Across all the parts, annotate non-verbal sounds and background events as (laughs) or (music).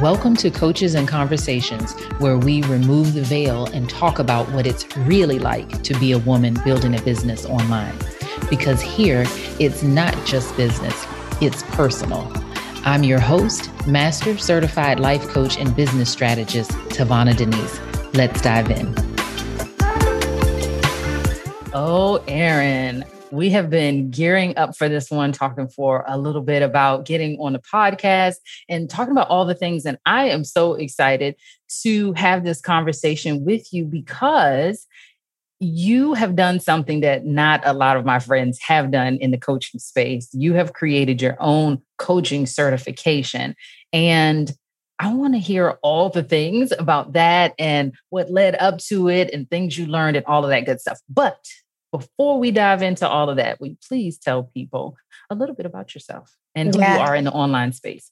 Welcome to Coaches and Conversations, where we remove the veil and talk about what it's really like to be a woman building a business online. Because here, it's not just business, it's personal. I'm your host, Master Certified Life Coach and Business Strategist, Tavana Denise. Let's dive in. Oh, Erin, we have been gearing up for this one, talking for a little bit about getting on the podcast and talking about all the things. And I am so excited to have this conversation with you because you have done something that not a lot of my friends have done in the coaching space. You have created your own coaching certification. And I want to hear all the things about that and what led up to it and things you learned and all of that good stuff. But before we dive into all of that, will you please tell people a little bit about yourself and who yeah. you are in the online space?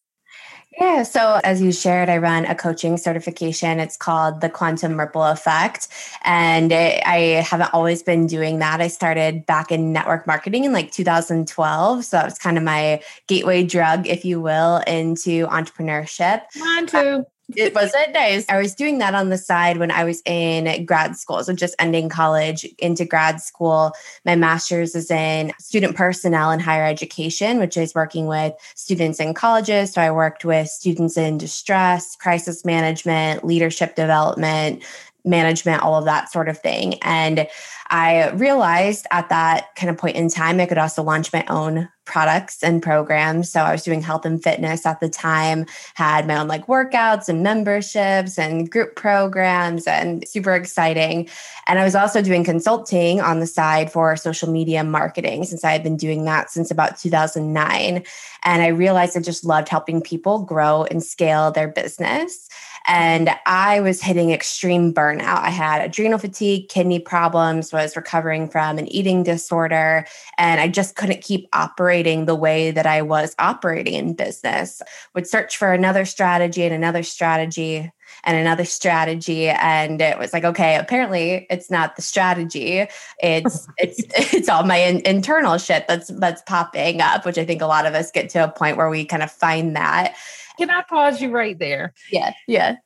Yeah. So, as you shared, I run a coaching certification. It's called the Quantum Ripple Effect. And it, I haven't always been doing that. I started back in network marketing in like 2012. So, that was kind of my gateway drug, if you will, into entrepreneurship. Mine too it wasn't nice. I was doing that on the side when I was in grad school. So just ending college into grad school. My master's is in student personnel and higher education, which is working with students in colleges. So I worked with students in distress, crisis management, leadership development, management, all of that sort of thing. And I realized at that kind of point in time, I could also launch my own products and programs. So I was doing health and fitness at the time, had my own like workouts and memberships and group programs and super exciting. And I was also doing consulting on the side for social media marketing since I had been doing that since about 2009. And I realized I just loved helping people grow and scale their business. And I was hitting extreme burnout. I had adrenal fatigue, kidney problems, was recovering from an eating disorder, and I just couldn't keep operating the way that I was operating in business. Would search for another strategy and another strategy and another strategy and it was like okay apparently it's not the strategy it's (laughs) it's it's all my in, internal shit that's that's popping up which i think a lot of us get to a point where we kind of find that can I pause you right there? Yeah. Yeah.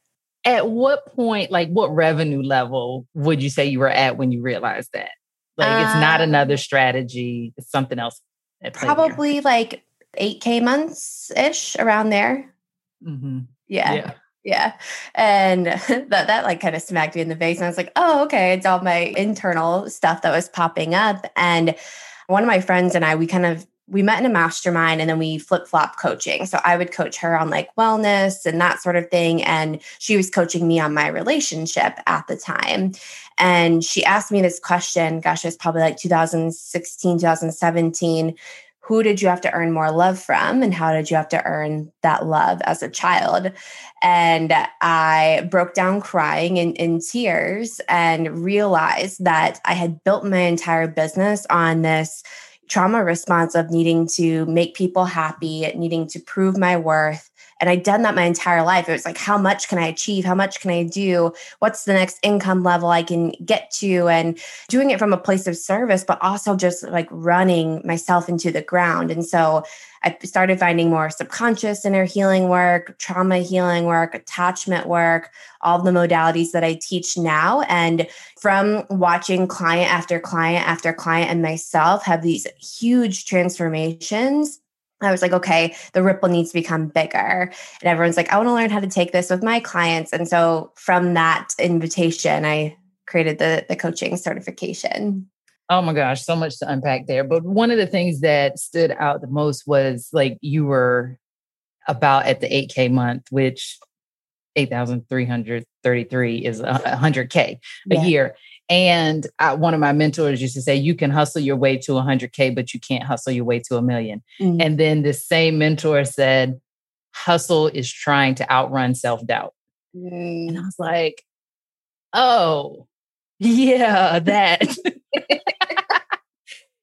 At what point, like what revenue level would you say you were at when you realized that? Like um, it's not um, another strategy, it's something else. Probably here. like 8K months ish around there. Mm-hmm. Yeah. yeah. Yeah. And (laughs) that, that like kind of smacked me in the face. And I was like, oh, okay. It's all my internal stuff that was popping up. And one of my friends and I, we kind of we met in a mastermind and then we flip flop coaching. So I would coach her on like wellness and that sort of thing. And she was coaching me on my relationship at the time. And she asked me this question, gosh, it was probably like 2016, 2017. Who did you have to earn more love from? And how did you have to earn that love as a child? And I broke down crying in, in tears and realized that I had built my entire business on this trauma response of needing to make people happy, needing to prove my worth. And I'd done that my entire life. It was like, how much can I achieve? How much can I do? What's the next income level I can get to? And doing it from a place of service, but also just like running myself into the ground. And so I started finding more subconscious inner healing work, trauma healing work, attachment work, all the modalities that I teach now. And from watching client after client after client and myself have these huge transformations I was like, okay, the ripple needs to become bigger. And everyone's like, I want to learn how to take this with my clients. And so from that invitation, I created the, the coaching certification. Oh my gosh, so much to unpack there. But one of the things that stood out the most was like you were about at the 8K month, which 8,333 is 100K a yeah. year. And I, one of my mentors used to say, you can hustle your way to 100K, but you can't hustle your way to a 1000000 mm-hmm. And then the same mentor said, hustle is trying to outrun self doubt. Mm. And I was like, oh, yeah, that. (laughs)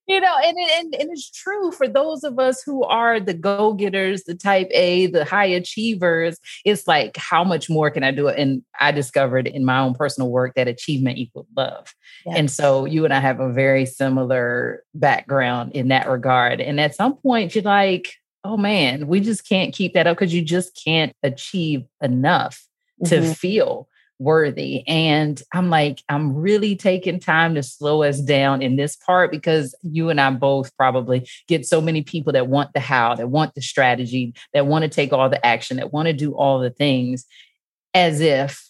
you know, and, and and it's true for those of us who are the go getters, the type A, the high achievers. It's like, how much more can I do? And I discovered in my own personal work that achievement equals love. Yeah. And so you and I have a very similar background in that regard. And at some point, you're like, oh man, we just can't keep that up because you just can't achieve enough to mm-hmm. feel worthy. And I'm like, I'm really taking time to slow us down in this part because you and I both probably get so many people that want the how, that want the strategy, that want to take all the action, that want to do all the things as if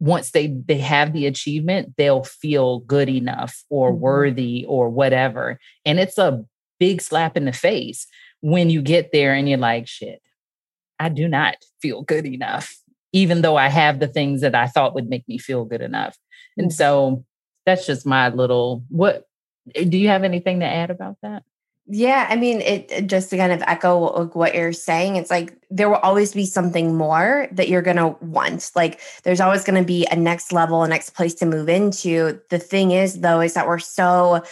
once they they have the achievement they'll feel good enough or mm-hmm. worthy or whatever and it's a big slap in the face when you get there and you're like shit i do not feel good enough even though i have the things that i thought would make me feel good enough and mm-hmm. so that's just my little what do you have anything to add about that yeah, I mean, it just to kind of echo what you're saying, it's like there will always be something more that you're going to want. Like there's always going to be a next level, a next place to move into. The thing is, though, is that we're so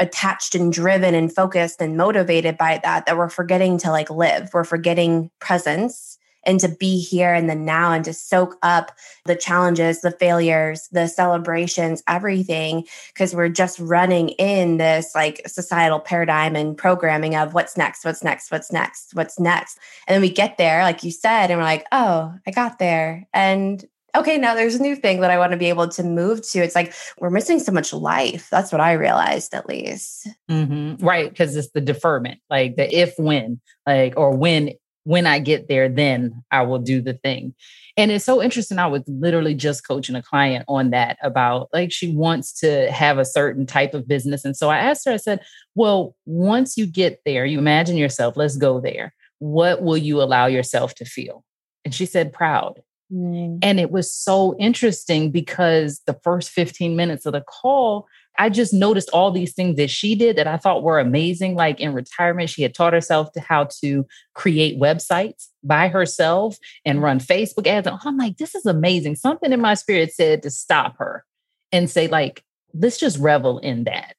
attached and driven and focused and motivated by that that we're forgetting to like live. We're forgetting presence and to be here in the now and to soak up the challenges, the failures, the celebrations, everything, because we're just running in this like societal paradigm and programming of what's next, what's next, what's next, what's next. And then we get there, like you said, and we're like, oh, I got there. And okay, now there's a new thing that I want to be able to move to. It's like we're missing so much life. That's what I realized, at least. Mm-hmm. Right. Because it's the deferment, like the if when, like, or when when I get there, then I will do the thing. And it's so interesting. I was literally just coaching a client on that about like she wants to have a certain type of business. And so I asked her, I said, Well, once you get there, you imagine yourself, let's go there. What will you allow yourself to feel? And she said, Proud. Mm. And it was so interesting because the first 15 minutes of the call, I just noticed all these things that she did that I thought were amazing. Like in retirement, she had taught herself to how to create websites by herself and run Facebook ads. And I'm like, this is amazing. Something in my spirit said to stop her and say, like, let's just revel in that.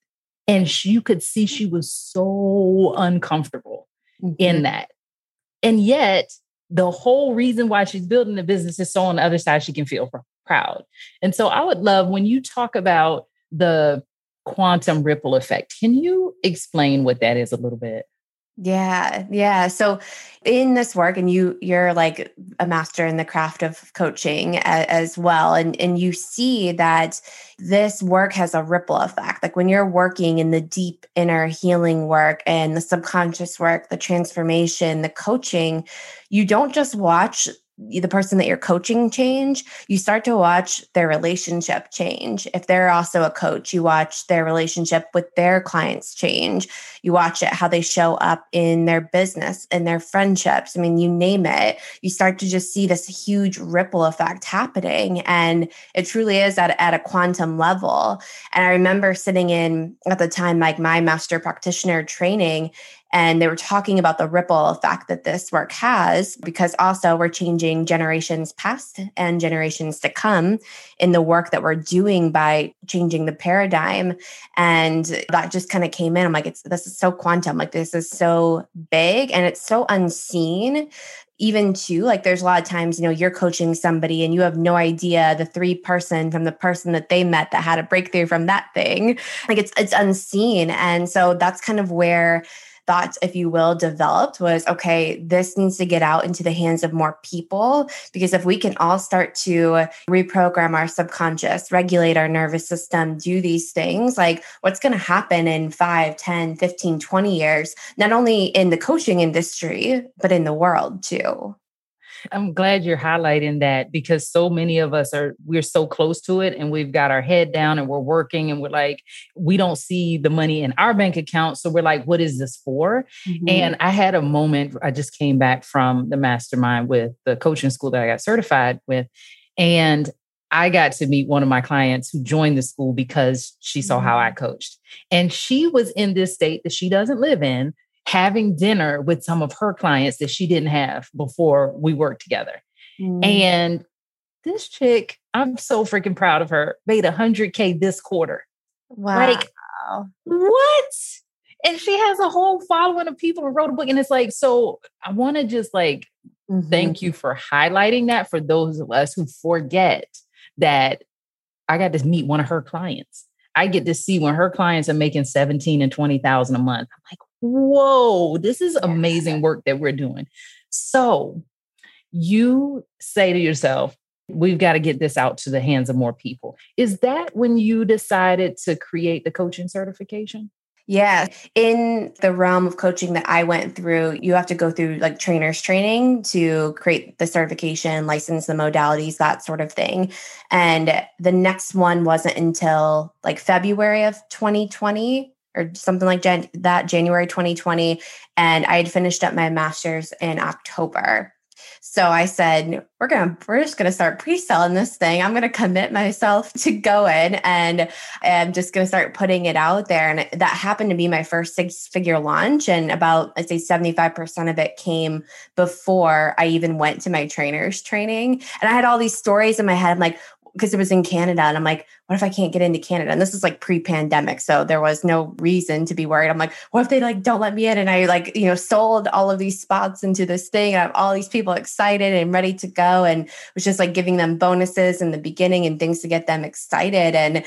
And she, you could see she was so uncomfortable mm-hmm. in that. And yet, the whole reason why she's building the business is so on the other side she can feel proud. And so I would love when you talk about the quantum ripple effect. Can you explain what that is a little bit? Yeah, yeah. So in this work and you you're like a master in the craft of coaching as, as, well and and you see that this work has a ripple effect. Like when you're working in the deep inner healing work and the subconscious work, the transformation, the coaching, you don't just watch the person that you're coaching change, you start to watch their relationship change. If they're also a coach, you watch their relationship with their clients change. You watch it how they show up in their business and their friendships. I mean, you name it. You start to just see this huge ripple effect happening. And it truly is at, at a quantum level. And I remember sitting in at the time, like my master practitioner training, and they were talking about the ripple effect that this work has, because also we're changing generations past and generations to come in the work that we're doing by changing the paradigm. And that just kind of came in. I'm like, it's this is so quantum, like this is so big and it's so unseen even too like there's a lot of times you know you're coaching somebody and you have no idea the three person from the person that they met that had a breakthrough from that thing like it's it's unseen and so that's kind of where thoughts, if you will, developed was okay, this needs to get out into the hands of more people. Because if we can all start to reprogram our subconscious, regulate our nervous system, do these things, like what's going to happen in 5, 10, 15, 20 years, not only in the coaching industry, but in the world too. I'm glad you're highlighting that because so many of us are we're so close to it and we've got our head down and we're working and we're like we don't see the money in our bank account so we're like what is this for? Mm-hmm. And I had a moment I just came back from the mastermind with the coaching school that I got certified with and I got to meet one of my clients who joined the school because she saw how I mm-hmm. coached. And she was in this state that she doesn't live in, having dinner with some of her clients that she didn't have before we worked together. Mm. And this chick, I'm so freaking proud of her, made 100K this quarter. Wow. Like, what? And she has a whole following of people who wrote a book. And it's like, so I want to just like mm-hmm. thank you for highlighting that for those of us who forget that I got to meet one of her clients. I get to see when her clients are making 17 and 20,000 a month. I'm like, whoa, this is amazing work that we're doing. So you say to yourself, we've got to get this out to the hands of more people. Is that when you decided to create the coaching certification? Yeah. In the realm of coaching that I went through, you have to go through like trainers training to create the certification, license the modalities, that sort of thing. And the next one wasn't until like February of 2020 or something like that, January 2020. And I had finished up my master's in October. So I said, we're gonna we're just gonna start pre-selling this thing. I'm gonna commit myself to going and I'm just gonna start putting it out there. And that happened to be my first six-figure launch. And about I'd say 75% of it came before I even went to my trainer's training. And I had all these stories in my head. I'm like, because it was in Canada. And I'm like, what if I can't get into Canada? And this is like pre-pandemic. So there was no reason to be worried. I'm like, what if they like don't let me in? And I like, you know, sold all of these spots into this thing. And I have all these people excited and ready to go. And was just like giving them bonuses in the beginning and things to get them excited. And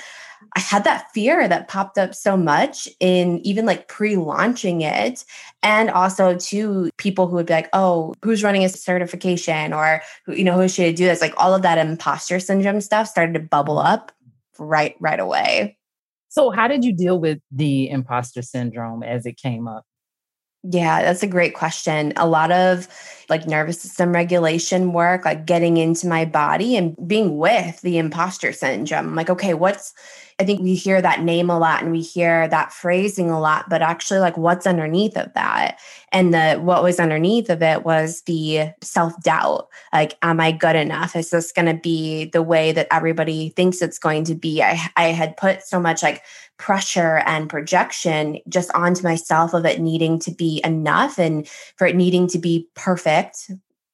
I had that fear that popped up so much in even like pre launching it. And also to people who would be like, oh, who's running a certification or, you know, who should do this? Like all of that imposter syndrome stuff started to bubble mm-hmm. up right, right away. So, how did you deal with the imposter syndrome as it came up? Yeah, that's a great question. A lot of like nervous system regulation work, like getting into my body and being with the imposter syndrome. I'm like, okay, what's I think we hear that name a lot and we hear that phrasing a lot, but actually like what's underneath of that? And the what was underneath of it was the self-doubt. Like, am I good enough? Is this gonna be the way that everybody thinks it's going to be? I I had put so much like pressure and projection just onto myself of it needing to be enough and for it needing to be perfect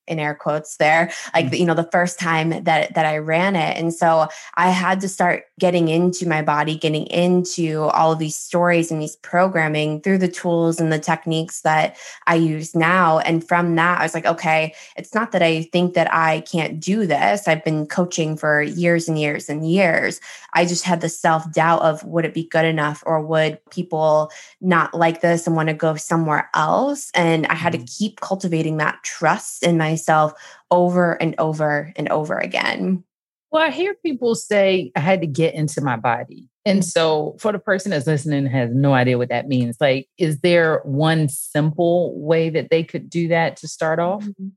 in air quotes there like mm. you know the first time that that I ran it. And so I had to start getting into my body getting into all of these stories and these programming through the tools and the techniques that I use now. And from that I was like okay it's not that I think that I can't do this. I've been coaching for years and years and years. I just had the self doubt of would it be good enough or would people not like this and want to go somewhere else? And I had to mm. keep cultivating that trust in my myself over and over and over again. Well, I hear people say I had to get into my body. And so, for the person that's listening has no idea what that means, like, is there one simple way that they could do that to start off? Mm-hmm.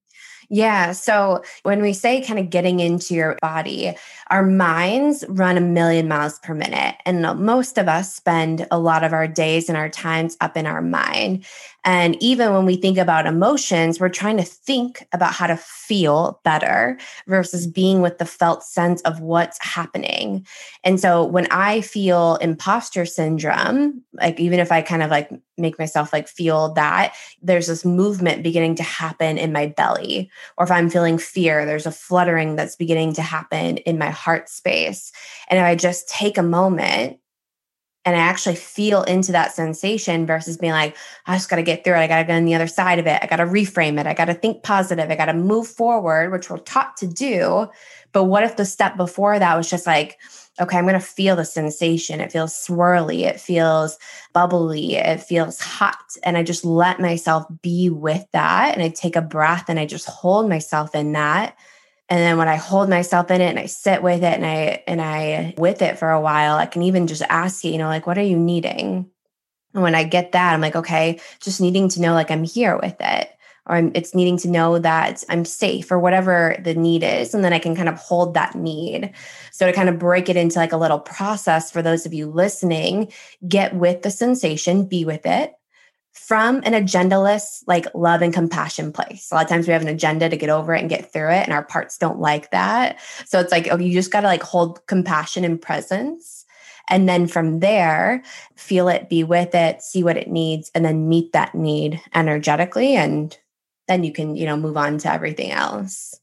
Yeah. So when we say kind of getting into your body, our minds run a million miles per minute. And most of us spend a lot of our days and our times up in our mind. And even when we think about emotions, we're trying to think about how to feel better versus being with the felt sense of what's happening. And so when I feel imposter syndrome, like even if I kind of like make myself like feel that, there's this movement beginning to happen in my belly. Or if I'm feeling fear, there's a fluttering that's beginning to happen in my heart space. And if I just take a moment and I actually feel into that sensation versus being like, I just got to get through it. I got to go on the other side of it. I got to reframe it. I got to think positive. I got to move forward, which we're taught to do. But what if the step before that was just like, okay, I'm going to feel the sensation. It feels swirly. It feels bubbly. It feels hot. And I just let myself be with that. And I take a breath and I just hold myself in that and then when I hold myself in it and I sit with it and I and I with it for a while, I can even just ask you, you know, like what are you needing? And when I get that, I'm like, okay, just needing to know like I'm here with it. Or I'm, it's needing to know that I'm safe or whatever the need is. And then I can kind of hold that need. So to kind of break it into like a little process for those of you listening, get with the sensation, be with it, from an agendaless, like love and compassion place. A lot of times we have an agenda to get over it and get through it, and our parts don't like that. So it's like, okay, you just got to like hold compassion and presence. And then from there, feel it, be with it, see what it needs, and then meet that need energetically. And then you can, you know, move on to everything else.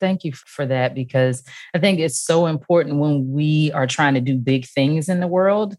Thank you for that because I think it's so important when we are trying to do big things in the world.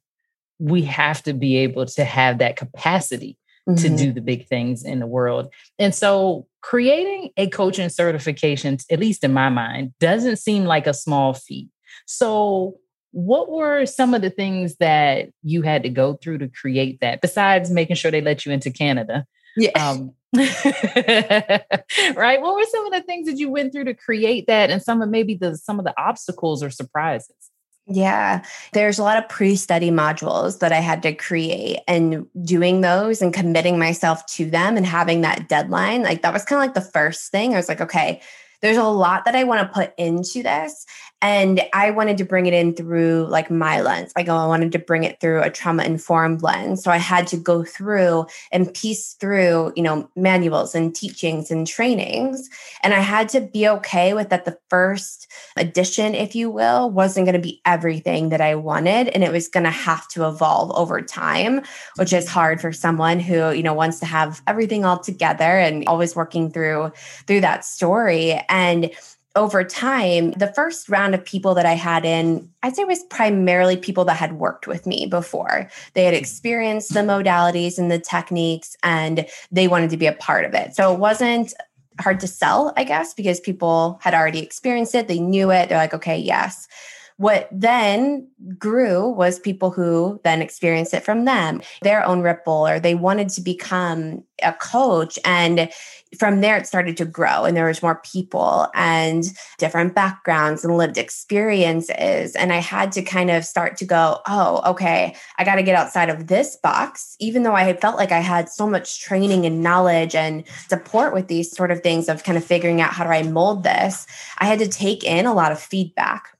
We have to be able to have that capacity mm-hmm. to do the big things in the world. And so creating a coaching certification, at least in my mind, doesn't seem like a small feat. So what were some of the things that you had to go through to create that besides making sure they let you into Canada? Yeah. Um, (laughs) right. What were some of the things that you went through to create that and some of maybe the some of the obstacles or surprises? Yeah, there's a lot of pre study modules that I had to create, and doing those and committing myself to them and having that deadline, like that was kind of like the first thing. I was like, okay, there's a lot that I want to put into this. And I wanted to bring it in through like my lens. Like, I wanted to bring it through a trauma informed lens. So I had to go through and piece through, you know, manuals and teachings and trainings. And I had to be okay with that the first edition, if you will, wasn't going to be everything that I wanted. And it was going to have to evolve over time, which is hard for someone who, you know, wants to have everything all together and always working through through that story. And over time, the first round of people that I had in, I'd say was primarily people that had worked with me before. They had experienced the modalities and the techniques and they wanted to be a part of it. So it wasn't hard to sell, I guess, because people had already experienced it. They knew it. They're like, okay, yes. What then grew was people who then experienced it from them, their own ripple, or they wanted to become a coach. And from there, it started to grow, and there was more people and different backgrounds and lived experiences. And I had to kind of start to go, oh, okay, I got to get outside of this box, even though I felt like I had so much training and knowledge and support with these sort of things of kind of figuring out how do I mold this. I had to take in a lot of feedback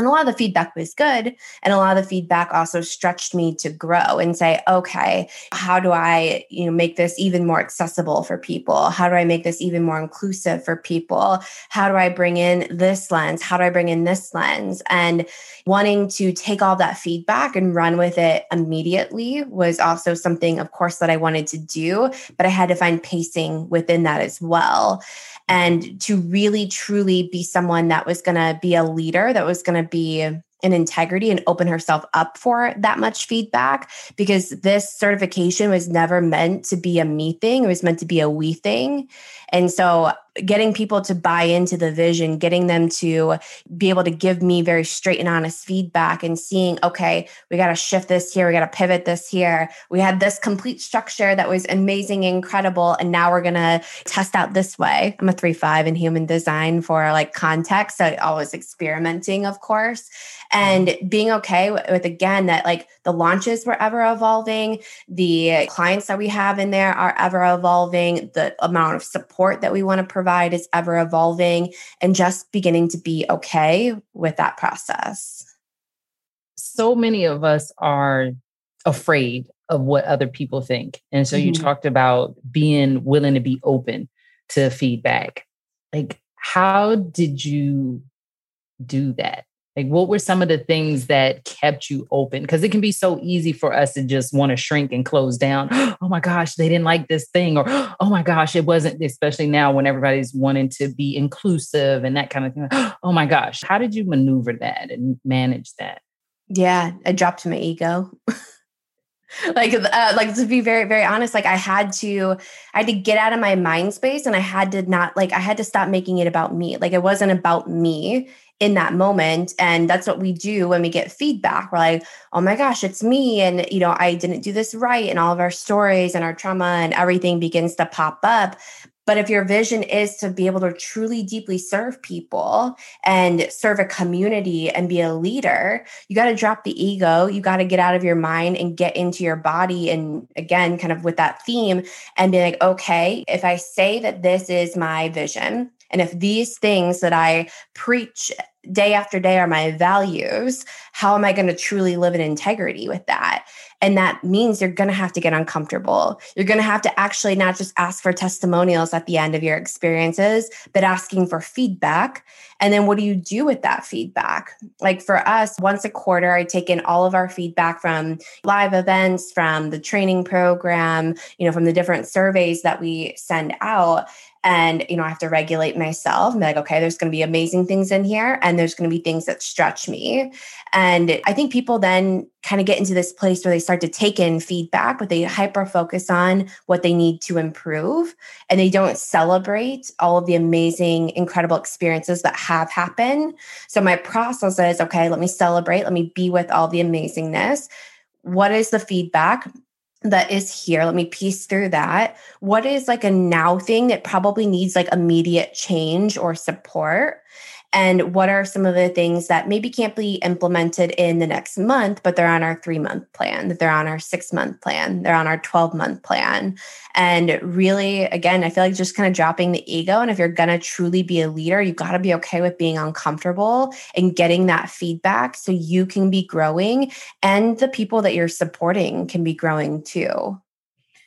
and a lot of the feedback was good. And a lot of the feedback also stretched me to grow and say, okay, how do I, you know, make this even more accessible for people? How do I make this even more inclusive for people? How do I bring in this lens? How do I bring in this lens? And wanting to take all that feedback and run with it immediately was also something, of course, that I wanted to do, but I had to find pacing within that as well and to really truly be someone that was going to be a leader, that was going to be an integrity and open herself up for that much feedback because this certification was never meant to be a me thing. It was meant to be a we thing. And so getting people to buy into the vision, getting them to be able to give me very straight and honest feedback and seeing, okay, we got to shift this here, we got to pivot this here. We had this complete structure that was amazing, incredible, and now we're going to test out this way. I'm a 3 5 in human design for like context, so always experimenting, of course and being okay with, with, again that like the launches were ever evolving the clients that we have in there are ever evolving the amount of support that we want to provide is ever evolving and just beginning to be okay with that process. So many of us are afraid of what other people think. And so mm-hmm. you talked about being willing to be open to feedback. Like how did you do that like, what were some of the things that kept you open? Because it can be so easy for us to just want to shrink and close down. (gasps) oh my gosh, they didn't like this thing. Or, (gasps) oh my gosh, it wasn't, especially now when everybody's wanting to be inclusive and that kind of thing. (gasps) oh my gosh, how did you maneuver that and manage that? Yeah, I dropped my ego. (laughs) like uh, like to be very very honest like i had to i had to get out of my mind space and i had to not like i had to stop making it about me like it wasn't about me in that moment and that's what we do when we get feedback we're like oh my gosh it's me and you know i didn't do this right and all of our stories and our trauma and everything begins to pop up but if your vision is to be able to truly deeply serve people and serve a community and be a leader, you got to drop the ego. You got to get out of your mind and get into your body. And again, kind of with that theme, and be like, okay, if I say that this is my vision, and if these things that I preach day after day are my values, how am I going to truly live in integrity with that? And that means you're going to have to get uncomfortable. You're going to have to actually not just ask for testimonials at the end of your experiences, but asking for feedback. And then what do you do with that feedback? Like for us, once a quarter, I take in all of our feedback from live events, from the training program, you know, from the different surveys that we send out and you know i have to regulate myself and be like okay there's going to be amazing things in here and there's going to be things that stretch me and i think people then kind of get into this place where they start to take in feedback, but they hyper focus on what they need to improve. And they don't celebrate all of the amazing, incredible experiences that have happened. So my process is okay, let me celebrate, let me be with all the amazingness. What is the feedback? that is here. Let me piece through that. What is like a now thing that probably needs like immediate change or support? And what are some of the things that maybe can't be implemented in the next month but they're on our 3 month plan that they're on our 6 month plan they're on our 12 month plan? And really again i feel like just kind of dropping the ego and if you're going to truly be a leader you got to be okay with being uncomfortable and getting that feedback so you can be growing and the people that you're supporting can be growing too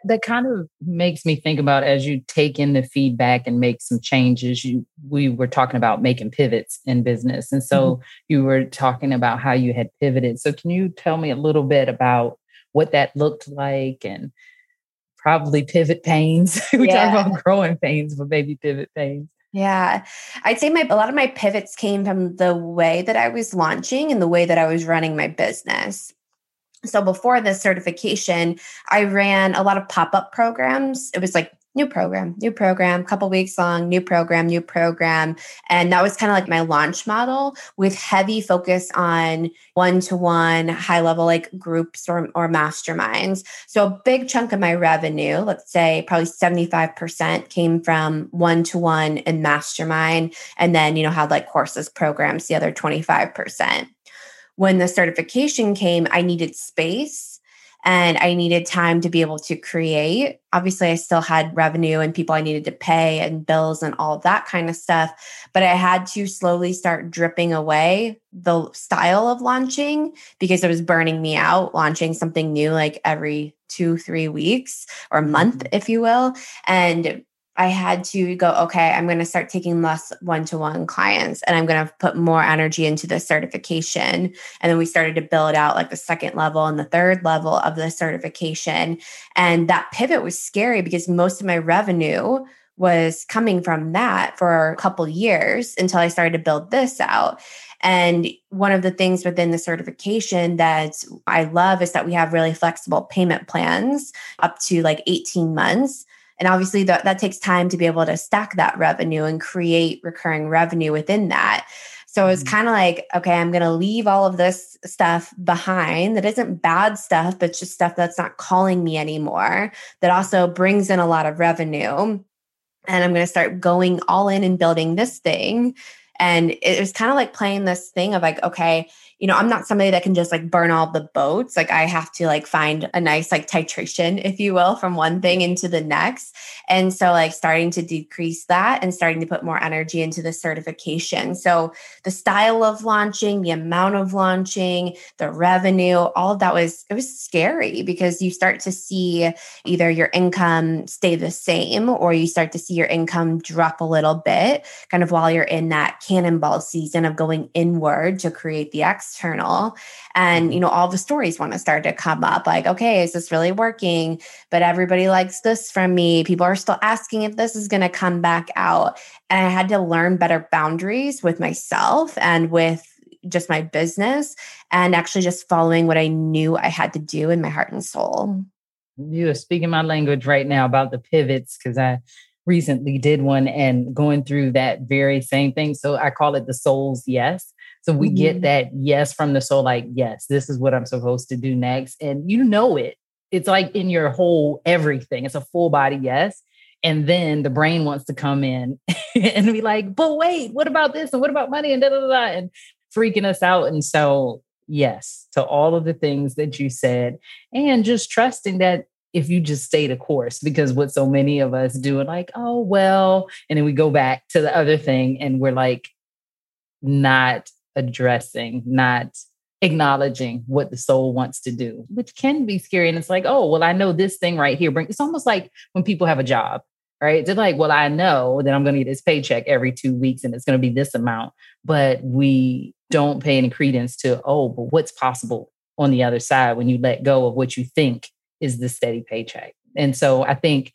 that kind of makes me think about as you take in the feedback and make some changes you we were talking about making pivots in business and so mm-hmm. you were talking about how you had pivoted so can you tell me a little bit about what that looked like and probably pivot pains (laughs) we yeah. talk about growing pains but maybe pivot pains yeah. I'd say my a lot of my pivots came from the way that I was launching and the way that I was running my business. So before this certification, I ran a lot of pop-up programs. It was like new program, new program, couple weeks long, new program, new program. And that was kind of like my launch model with heavy focus on one-to-one, high level like groups or, or masterminds. So a big chunk of my revenue, let's say probably 75% came from one-to-one and mastermind. And then, you know, had like courses, programs, the other 25% when the certification came, I needed space and I needed time to be able to create. Obviously, I still had revenue and people I needed to pay and bills and all that kind of stuff. But I had to slowly start dripping away the style of launching because it was burning me out, launching something new like every two, three weeks or month, mm-hmm. if you will. And I had to go, okay, I'm going to start taking less one to one clients and I'm going to put more energy into the certification. And then we started to build out like the second level and the third level of the certification. And that pivot was scary because most of my revenue was coming from that for a couple years until I started to build this out. And one of the things within the certification that I love is that we have really flexible payment plans up to like 18 months and obviously, that, that takes time to be able to stack that revenue and create recurring revenue within that. So it's mm-hmm. kind of like, okay, I'm going to leave all of this stuff behind that isn't bad stuff, but just stuff that's not calling me anymore, that also brings in a lot of revenue. And I'm going to start going all in and building this thing. And it was kind of like playing this thing of like, okay, you know, I'm not somebody that can just like burn all the boats. Like I have to like find a nice like titration, if you will, from one thing into the next. And so like starting to decrease that and starting to put more energy into the certification. So the style of launching, the amount of launching, the revenue, all of that was it was scary because you start to see either your income stay the same or you start to see your income drop a little bit kind of while you're in that cannonball season of going inward to create the X external. And mm-hmm. you know all the stories want to start to come up like okay is this really working? But everybody likes this from me. People are still asking if this is going to come back out. And i had to learn better boundaries with myself and with just my business and actually just following what i knew i had to do in my heart and soul. You are speaking my language right now about the pivots because i recently did one and going through that very same thing. So i call it the soul's yes so we mm-hmm. get that yes from the soul, like, yes, this is what I'm supposed to do next. And you know it. It's like in your whole everything. It's a full body yes. And then the brain wants to come in (laughs) and be like, but wait, what about this? And what about money? And da da da, da and freaking us out. And so, yes, to all of the things that you said, and just trusting that if you just stay the course, because what so many of us do, it like, oh, well, and then we go back to the other thing and we're like, not addressing, not acknowledging what the soul wants to do, which can be scary. And it's like, oh, well, I know this thing right here. It's almost like when people have a job, right? They're like, well, I know that I'm going to get this paycheck every two weeks and it's going to be this amount. But we don't pay any credence to, oh, but what's possible on the other side when you let go of what you think is the steady paycheck. And so I think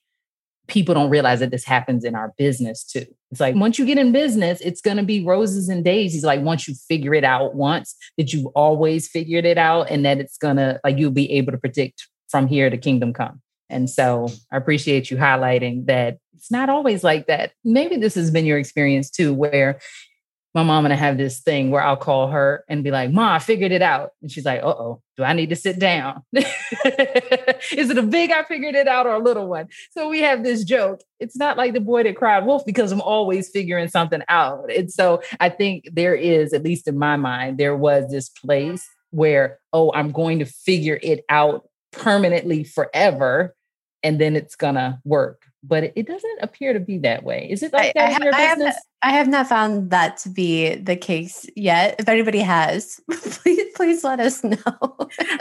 people don't realize that this happens in our business too. It's like once you get in business, it's going to be roses and daisies. Like once you figure it out once, that you've always figured it out and that it's going to, like, you'll be able to predict from here to kingdom come. And so I appreciate you highlighting that it's not always like that. Maybe this has been your experience too, where my mom and I have this thing where I'll call her and be like, Ma, I figured it out. And she's like, uh oh, do I need to sit down? (laughs) Is it a big I figured it out or a little one? So we have this joke. It's not like the boy that cried wolf because I'm always figuring something out. And so I think there is, at least in my mind, there was this place where, oh, I'm going to figure it out permanently forever and then it's gonna work but it doesn't appear to be that way. Is it like I, that I, in your I business? Have, I have not found that to be the case yet. If anybody has, (laughs) please please let us know.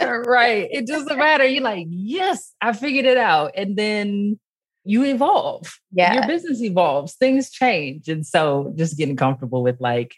(laughs) right. It doesn't matter. You're like, yes, I figured it out. And then you evolve. Yeah. Your business evolves, things change. And so just getting comfortable with like,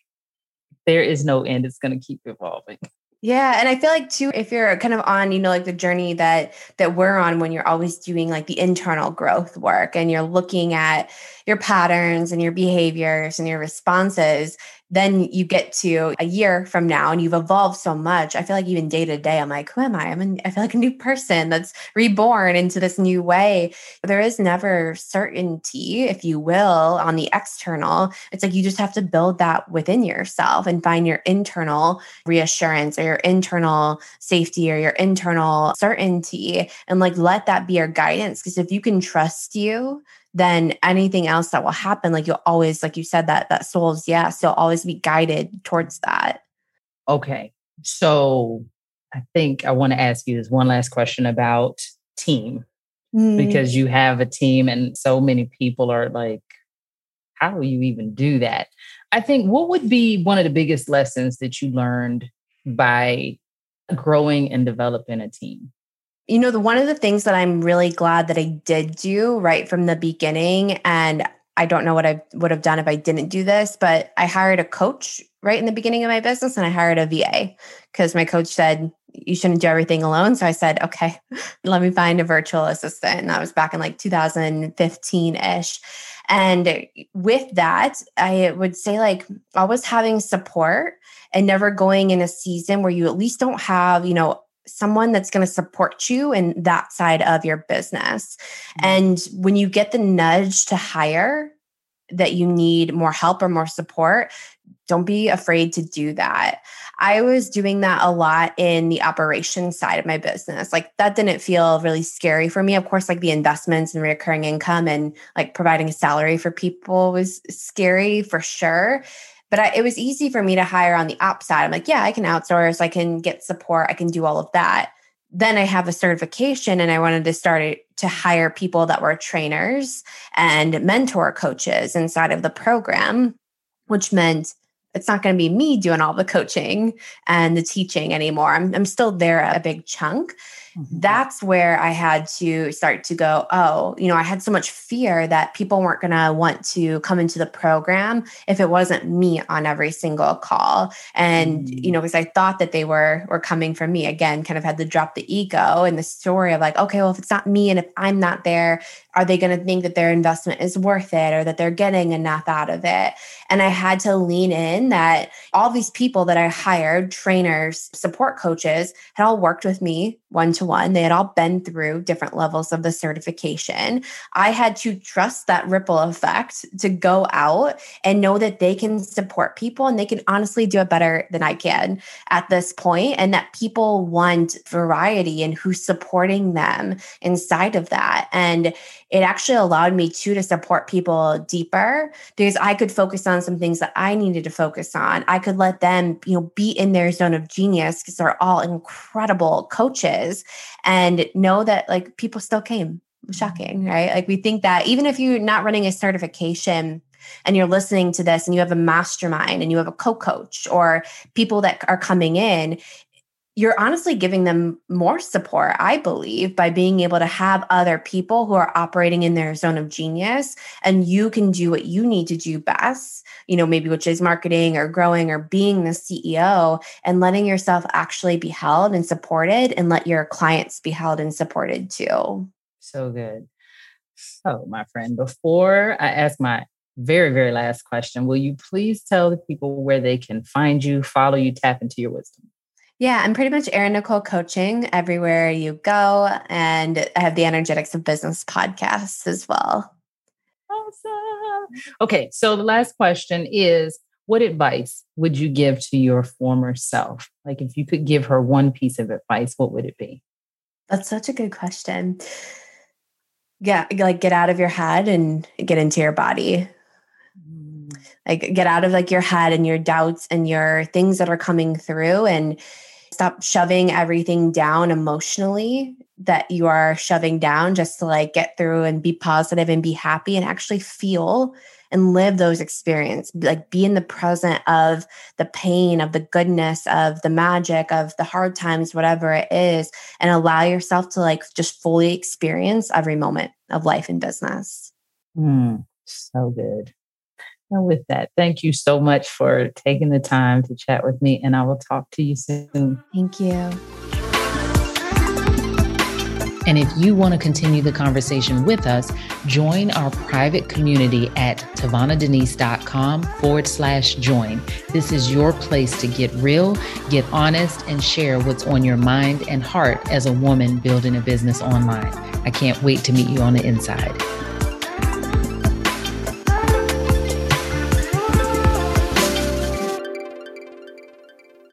there is no end. It's going to keep evolving. Yeah, and I feel like too if you're kind of on, you know, like the journey that that we're on when you're always doing like the internal growth work and you're looking at your patterns and your behaviors and your responses, then you get to a year from now and you've evolved so much. I feel like even day to day, I'm like, who am I? I'm an, I feel like a new person that's reborn into this new way. There is never certainty, if you will, on the external. It's like you just have to build that within yourself and find your internal reassurance or your internal safety or your internal certainty and like let that be your guidance. Because if you can trust you, then anything else that will happen, like you'll always, like you said, that that soul's yes, you'll always be guided towards that. Okay. So I think I want to ask you this one last question about team. Mm. Because you have a team and so many people are like, how do you even do that? I think what would be one of the biggest lessons that you learned by growing and developing a team? You know, the one of the things that I'm really glad that I did do right from the beginning, and I don't know what I would have done if I didn't do this, but I hired a coach right in the beginning of my business and I hired a VA because my coach said, you shouldn't do everything alone. So I said, okay, (laughs) let me find a virtual assistant. And that was back in like 2015 ish. And with that, I would say like always having support and never going in a season where you at least don't have, you know, someone that's going to support you in that side of your business. Mm-hmm. And when you get the nudge to hire that you need more help or more support, don't be afraid to do that. I was doing that a lot in the operation side of my business. Like that didn't feel really scary for me. Of course, like the investments and recurring income and like providing a salary for people was scary for sure. But I, it was easy for me to hire on the ops side. I'm like, yeah, I can outsource, I can get support, I can do all of that. Then I have a certification and I wanted to start to hire people that were trainers and mentor coaches inside of the program, which meant it's not going to be me doing all the coaching and the teaching anymore. I'm, I'm still there a big chunk, Mm-hmm. That's where I had to start to go, oh, you know, I had so much fear that people weren't going to want to come into the program if it wasn't me on every single call. And, mm-hmm. you know, because I thought that they were were coming from me again, kind of had to drop the ego and the story of like, okay, well, if it's not me and if I'm not there, are they going to think that their investment is worth it or that they're getting enough out of it? And I had to lean in that all these people that I hired, trainers, support coaches, had all worked with me one to one. They had all been through different levels of the certification. I had to trust that ripple effect to go out and know that they can support people and they can honestly do it better than I can at this point, and that people want variety and who's supporting them inside of that. And it actually allowed me too to support people deeper because I could focus on some things that I needed to focus on. I could let them, you know, be in their zone of genius because they're all incredible coaches and know that like people still came. Shocking, mm-hmm. right? Like we think that even if you're not running a certification, and you're listening to this and you have a mastermind and you have a co-coach or people that are coming in you're honestly giving them more support, I believe, by being able to have other people who are operating in their zone of genius and you can do what you need to do best, you know, maybe which is marketing or growing or being the CEO and letting yourself actually be held and supported and let your clients be held and supported too. So good. So, my friend, before I ask my very, very last question, will you please tell the people where they can find you, follow you, tap into your wisdom? Yeah, I'm pretty much Erin Nicole coaching everywhere you go. And I have the Energetics of Business podcast as well. Awesome. Okay, so the last question is what advice would you give to your former self? Like if you could give her one piece of advice, what would it be? That's such a good question. Yeah, like get out of your head and get into your body. Mm. Like get out of like your head and your doubts and your things that are coming through and stop shoving everything down emotionally that you are shoving down just to like get through and be positive and be happy and actually feel and live those experiences like be in the present of the pain of the goodness of the magic of the hard times whatever it is and allow yourself to like just fully experience every moment of life and business. Mm, so good and with that, thank you so much for taking the time to chat with me, and I will talk to you soon. Thank you. And if you want to continue the conversation with us, join our private community at tavanadenise.com forward slash join. This is your place to get real, get honest, and share what's on your mind and heart as a woman building a business online. I can't wait to meet you on the inside.